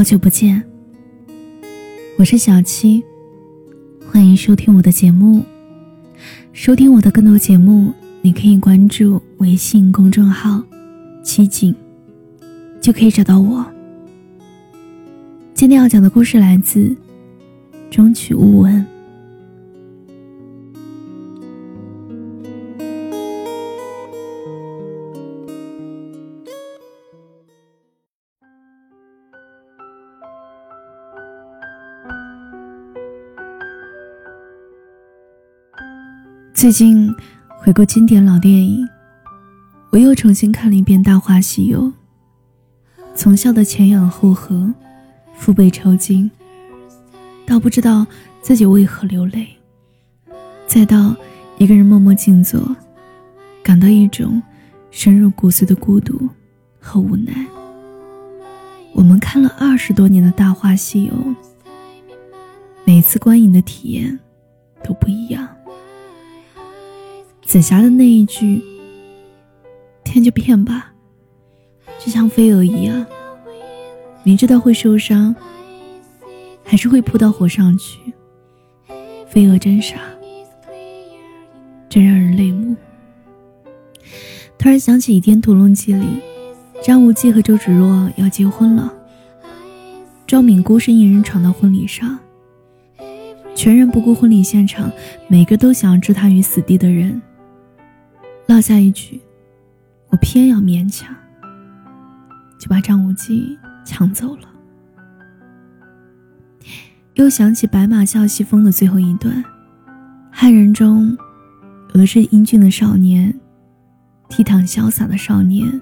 好久不见，我是小七，欢迎收听我的节目。收听我的更多节目，你可以关注微信公众号“七景”，就可以找到我。今天要讲的故事来自《中曲无闻》。最近回顾经典老电影，我又重新看了一遍《大话西游》，从笑的前仰后合，腹背抽筋，到不知道自己为何流泪，再到一个人默默静坐，感到一种深入骨髓的孤独和无奈。我们看了二十多年的《大话西游》，每次观影的体验都不一样。紫霞的那一句“骗就骗吧”，就像飞蛾一样，明知道会受伤，还是会扑到火上去。飞蛾真傻，真让人泪目。突然想起《倚天屠龙记》里，张无忌和周芷若要结婚了，赵敏孤身一人闯到婚礼上，全然不顾婚礼现场每个都想置他于死地的人。落下一句：“我偏要勉强。”就把张无忌抢走了。又想起《白马啸西风》的最后一段，汉人中有的是英俊的少年，倜傥潇洒的少年，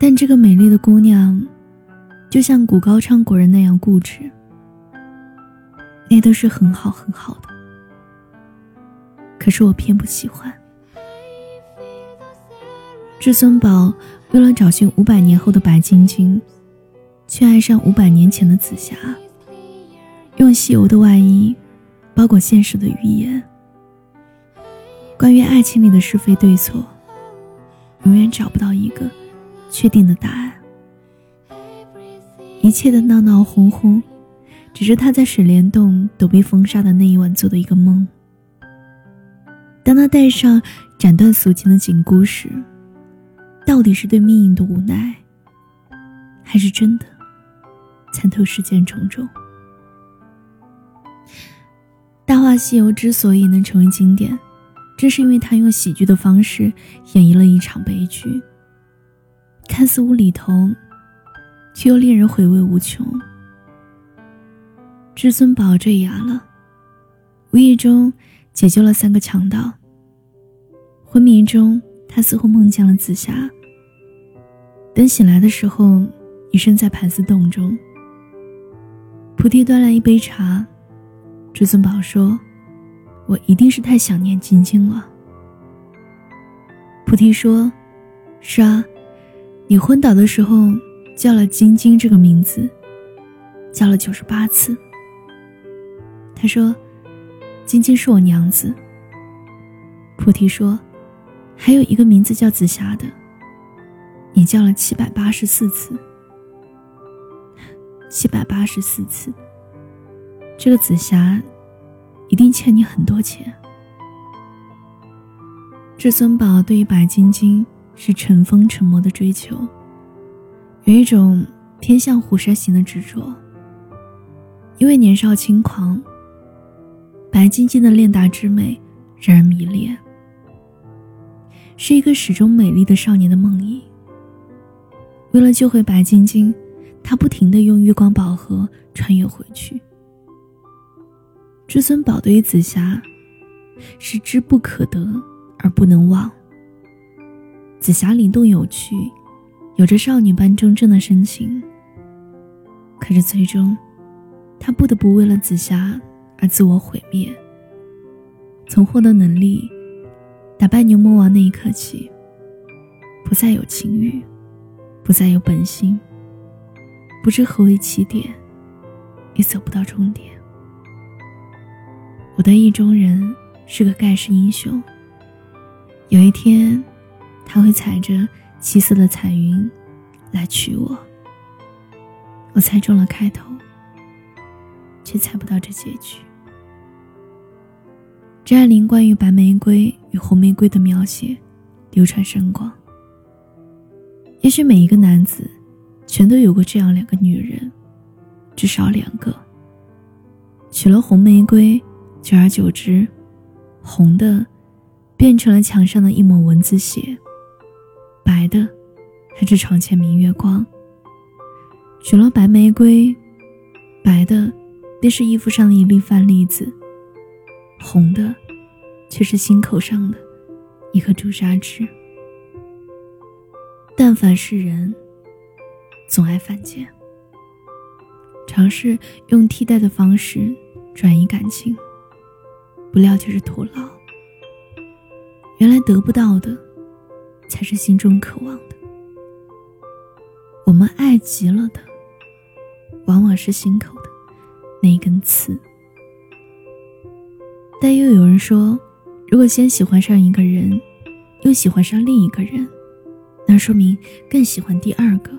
但这个美丽的姑娘，就像古高昌国人那样固执。那都是很好很好的，可是我偏不喜欢。至尊宝为了找寻五百年后的白晶晶，却爱上五百年前的紫霞。用西游的外衣包裹现实的语言。关于爱情里的是非对错，永远找不到一个确定的答案。一切的闹闹哄哄，只是他在水帘洞躲避风沙的那一晚做的一个梦。当他戴上斩断俗情的紧箍时，到底是对命运的无奈，还是真的参透世间种种？《大话西游》之所以能成为经典，正是因为他用喜剧的方式演绎了一场悲剧，看似无厘头，却又令人回味无穷。至尊宝坠崖了，无意中解救了三个强盗。昏迷中，他似乎梦见了紫霞。等醒来的时候，已身在盘丝洞中。菩提端来一杯茶，至尊宝说：“我一定是太想念晶晶了。”菩提说：“是啊，你昏倒的时候叫了晶晶这个名字，叫了九十八次。”他说：“晶晶是我娘子。”菩提说：“还有一个名字叫紫霞的。”你叫了七百八十四次，七百八十四次。这个紫霞一定欠你很多钱。至尊宝对于白晶晶是尘封沉默的追求，有一种偏向虎山行的执着。因为年少轻狂，白晶晶的练达之美让人迷恋，是一个始终美丽的少年的梦呓。为了救回白晶晶，他不停的用月光宝盒穿越回去。至尊宝对于紫霞，是知不可得而不能忘。紫霞灵动有趣，有着少女般忠贞的深情。可是最终，他不得不为了紫霞而自我毁灭。从获得能力，打败牛魔王那一刻起，不再有情欲。不再有本心，不知何为起点，也走不到终点。我的意中人是个盖世英雄。有一天，他会踩着七色的彩云来娶我。我猜中了开头，却猜不到这结局。张爱玲关于白玫瑰与红玫瑰的描写，流传甚广。也许每一个男子，全都有过这样两个女人，至少两个。娶了红玫瑰，久而久之，红的变成了墙上的一抹蚊子血，白的还是床前明月光。娶了白玫瑰，白的便是衣服上的一粒饭粒子。红的，却是心口上的一颗朱砂痣。但凡是人，总爱犯贱，尝试用替代的方式转移感情，不料却是徒劳。原来得不到的，才是心中渴望的。我们爱极了的，往往是心口的那一根刺。但又有人说，如果先喜欢上一个人，又喜欢上另一个人，那说明更喜欢第二个。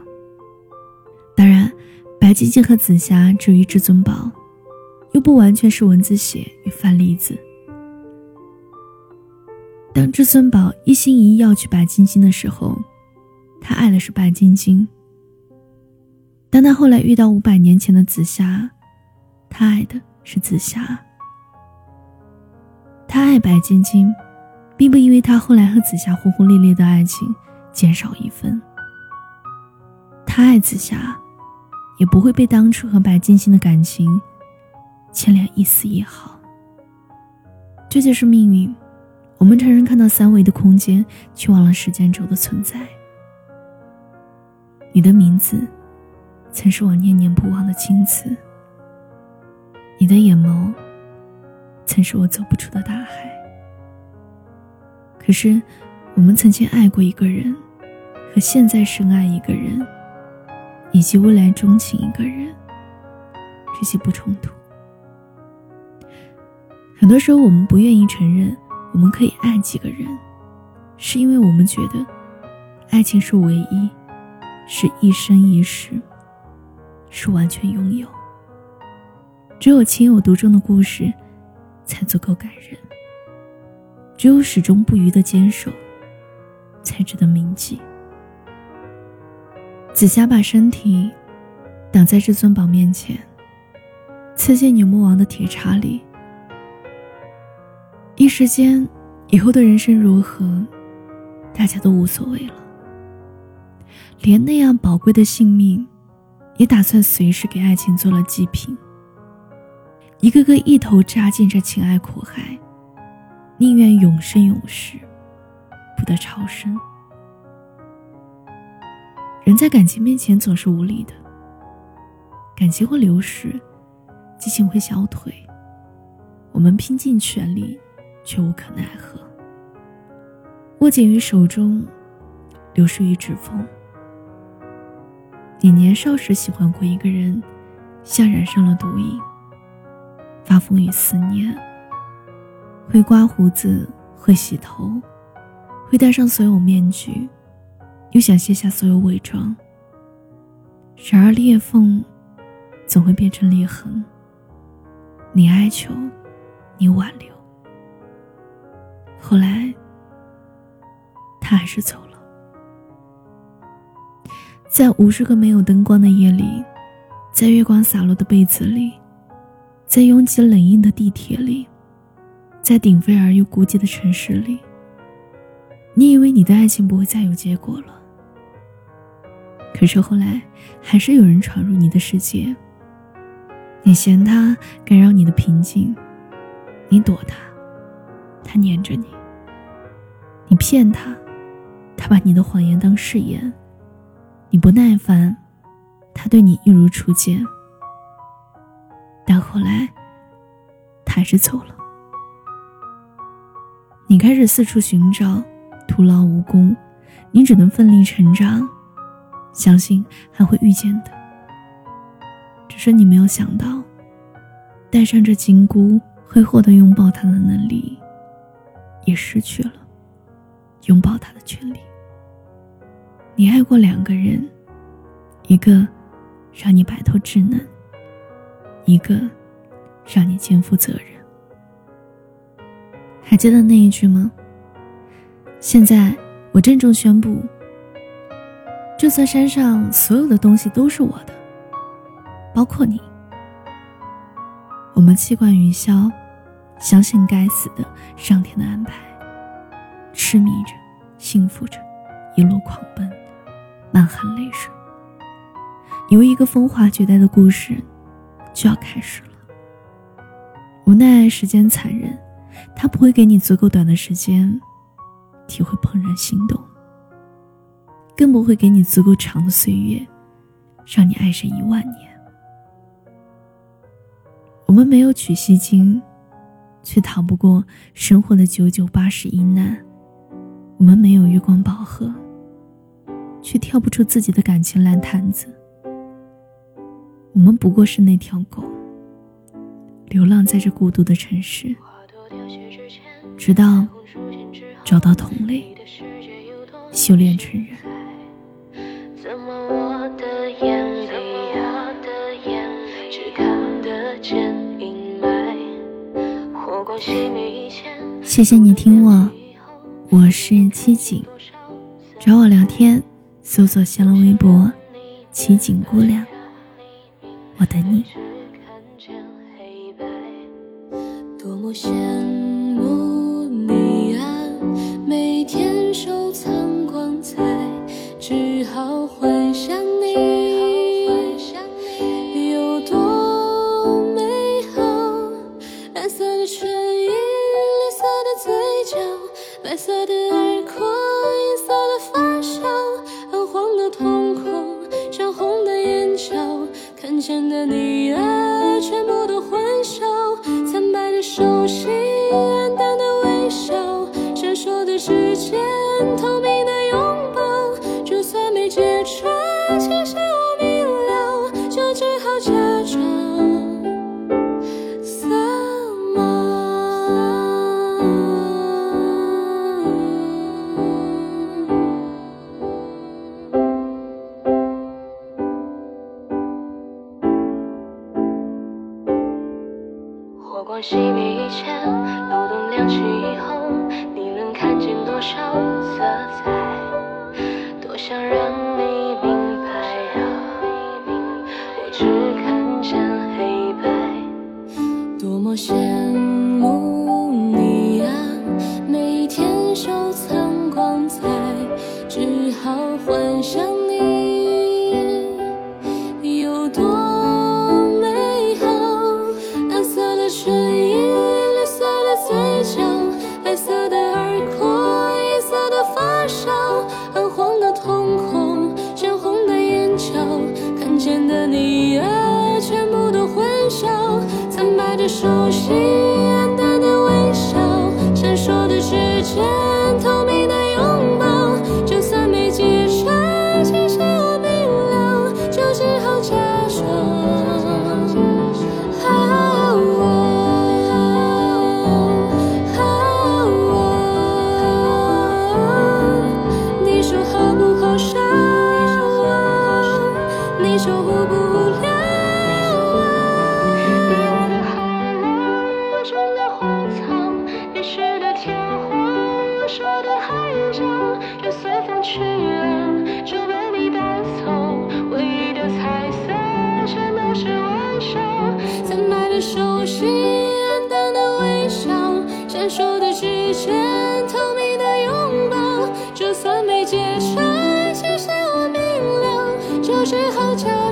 当然，白晶晶和紫霞至于至尊宝，又不完全是文字写与范例子。当至尊宝一心一意要娶白晶晶的时候，他爱的是白晶晶；当他后来遇到五百年前的紫霞，他爱的是紫霞。他爱白晶晶，并不因为他后来和紫霞轰轰烈烈的爱情减少一分。他爱紫霞，也不会被当初和白晶晶的感情牵连一丝一毫。这就是命运。我们常常看到三维的空间，却忘了时间轴的存在。你的名字，曾是我念念不忘的青瓷。你的眼眸。曾是我走不出的大海。可是，我们曾经爱过一个人，和现在深爱一个人，以及未来钟情一个人，这些不冲突。很多时候，我们不愿意承认我们可以爱几个人，是因为我们觉得，爱情是唯一，是一生一世，是完全拥有。只有情有独钟的故事。才足够感人。只有始终不渝的坚守，才值得铭记。紫霞把身体挡在至尊宝面前，刺进牛魔王的铁叉里。一时间，以后的人生如何，大家都无所谓了。连那样宝贵的性命，也打算随时给爱情做了祭品。一个个一头扎进这情爱苦海，宁愿永生永世，不得超生。人在感情面前总是无力的，感情会流逝，激情会消退，我们拼尽全力，却无可奈何。握紧于手中，流失于指缝。你年少时喜欢过一个人，像染上了毒瘾。发疯与思念，会刮胡子，会洗头，会戴上所有面具，又想卸下所有伪装。然而裂缝，总会变成裂痕。你哀求，你挽留，后来，他还是走了。在无数个没有灯光的夜里，在月光洒落的被子里。在拥挤冷硬的地铁里，在鼎沸而又孤寂的城市里，你以为你的爱情不会再有结果了。可是后来，还是有人闯入你的世界。你嫌他干扰你的平静，你躲他，他黏着你。你骗他，他把你的谎言当誓言。你不耐烦，他对你一如初见。但后来，他还是走了。你开始四处寻找，徒劳无功。你只能奋力成长，相信还会遇见的。只是你没有想到，戴上这金箍会获得拥抱他的能力，也失去了拥抱他的权利。你爱过两个人，一个让你摆脱稚嫩，一个让你肩负责任。还记得那一句吗？现在我郑重宣布，这座山上所有的东西都是我的，包括你。我们气贯云霄，相信该死的上天的安排，痴迷着，幸福着，一路狂奔，满含泪水。以为一个风华绝代的故事就要开始了，无奈时间残忍，它不会给你足够短的时间体会怦然心动，更不会给你足够长的岁月，让你爱上一万年。我们没有取西经，却逃不过生活的九九八十一难；我们没有月光宝盒，却跳不出自己的感情烂摊子。我们不过是那条狗，流浪在这孤独的城市，直到找到同类，修炼成人。谢谢你听我，我是七景，找我聊天，搜索新浪微博“七景姑娘”，我等你。多么的唇印，绿色的嘴角白色的耳廓，银色的发梢，暗黄的瞳孔，涨红的眼角，看见的你。我羡慕你呀每天收藏光彩只好幻想你有多美好蓝色的唇印绿色的嘴角白色的耳廓银色的发梢暗黄的瞳孔鲜红的眼角看见的你啊全部都混淆熟悉黯淡的微笑，闪烁的指尖，透明的拥抱。就算没揭穿，其实我明了，就只好假装。你说好不好笑？你说无不只好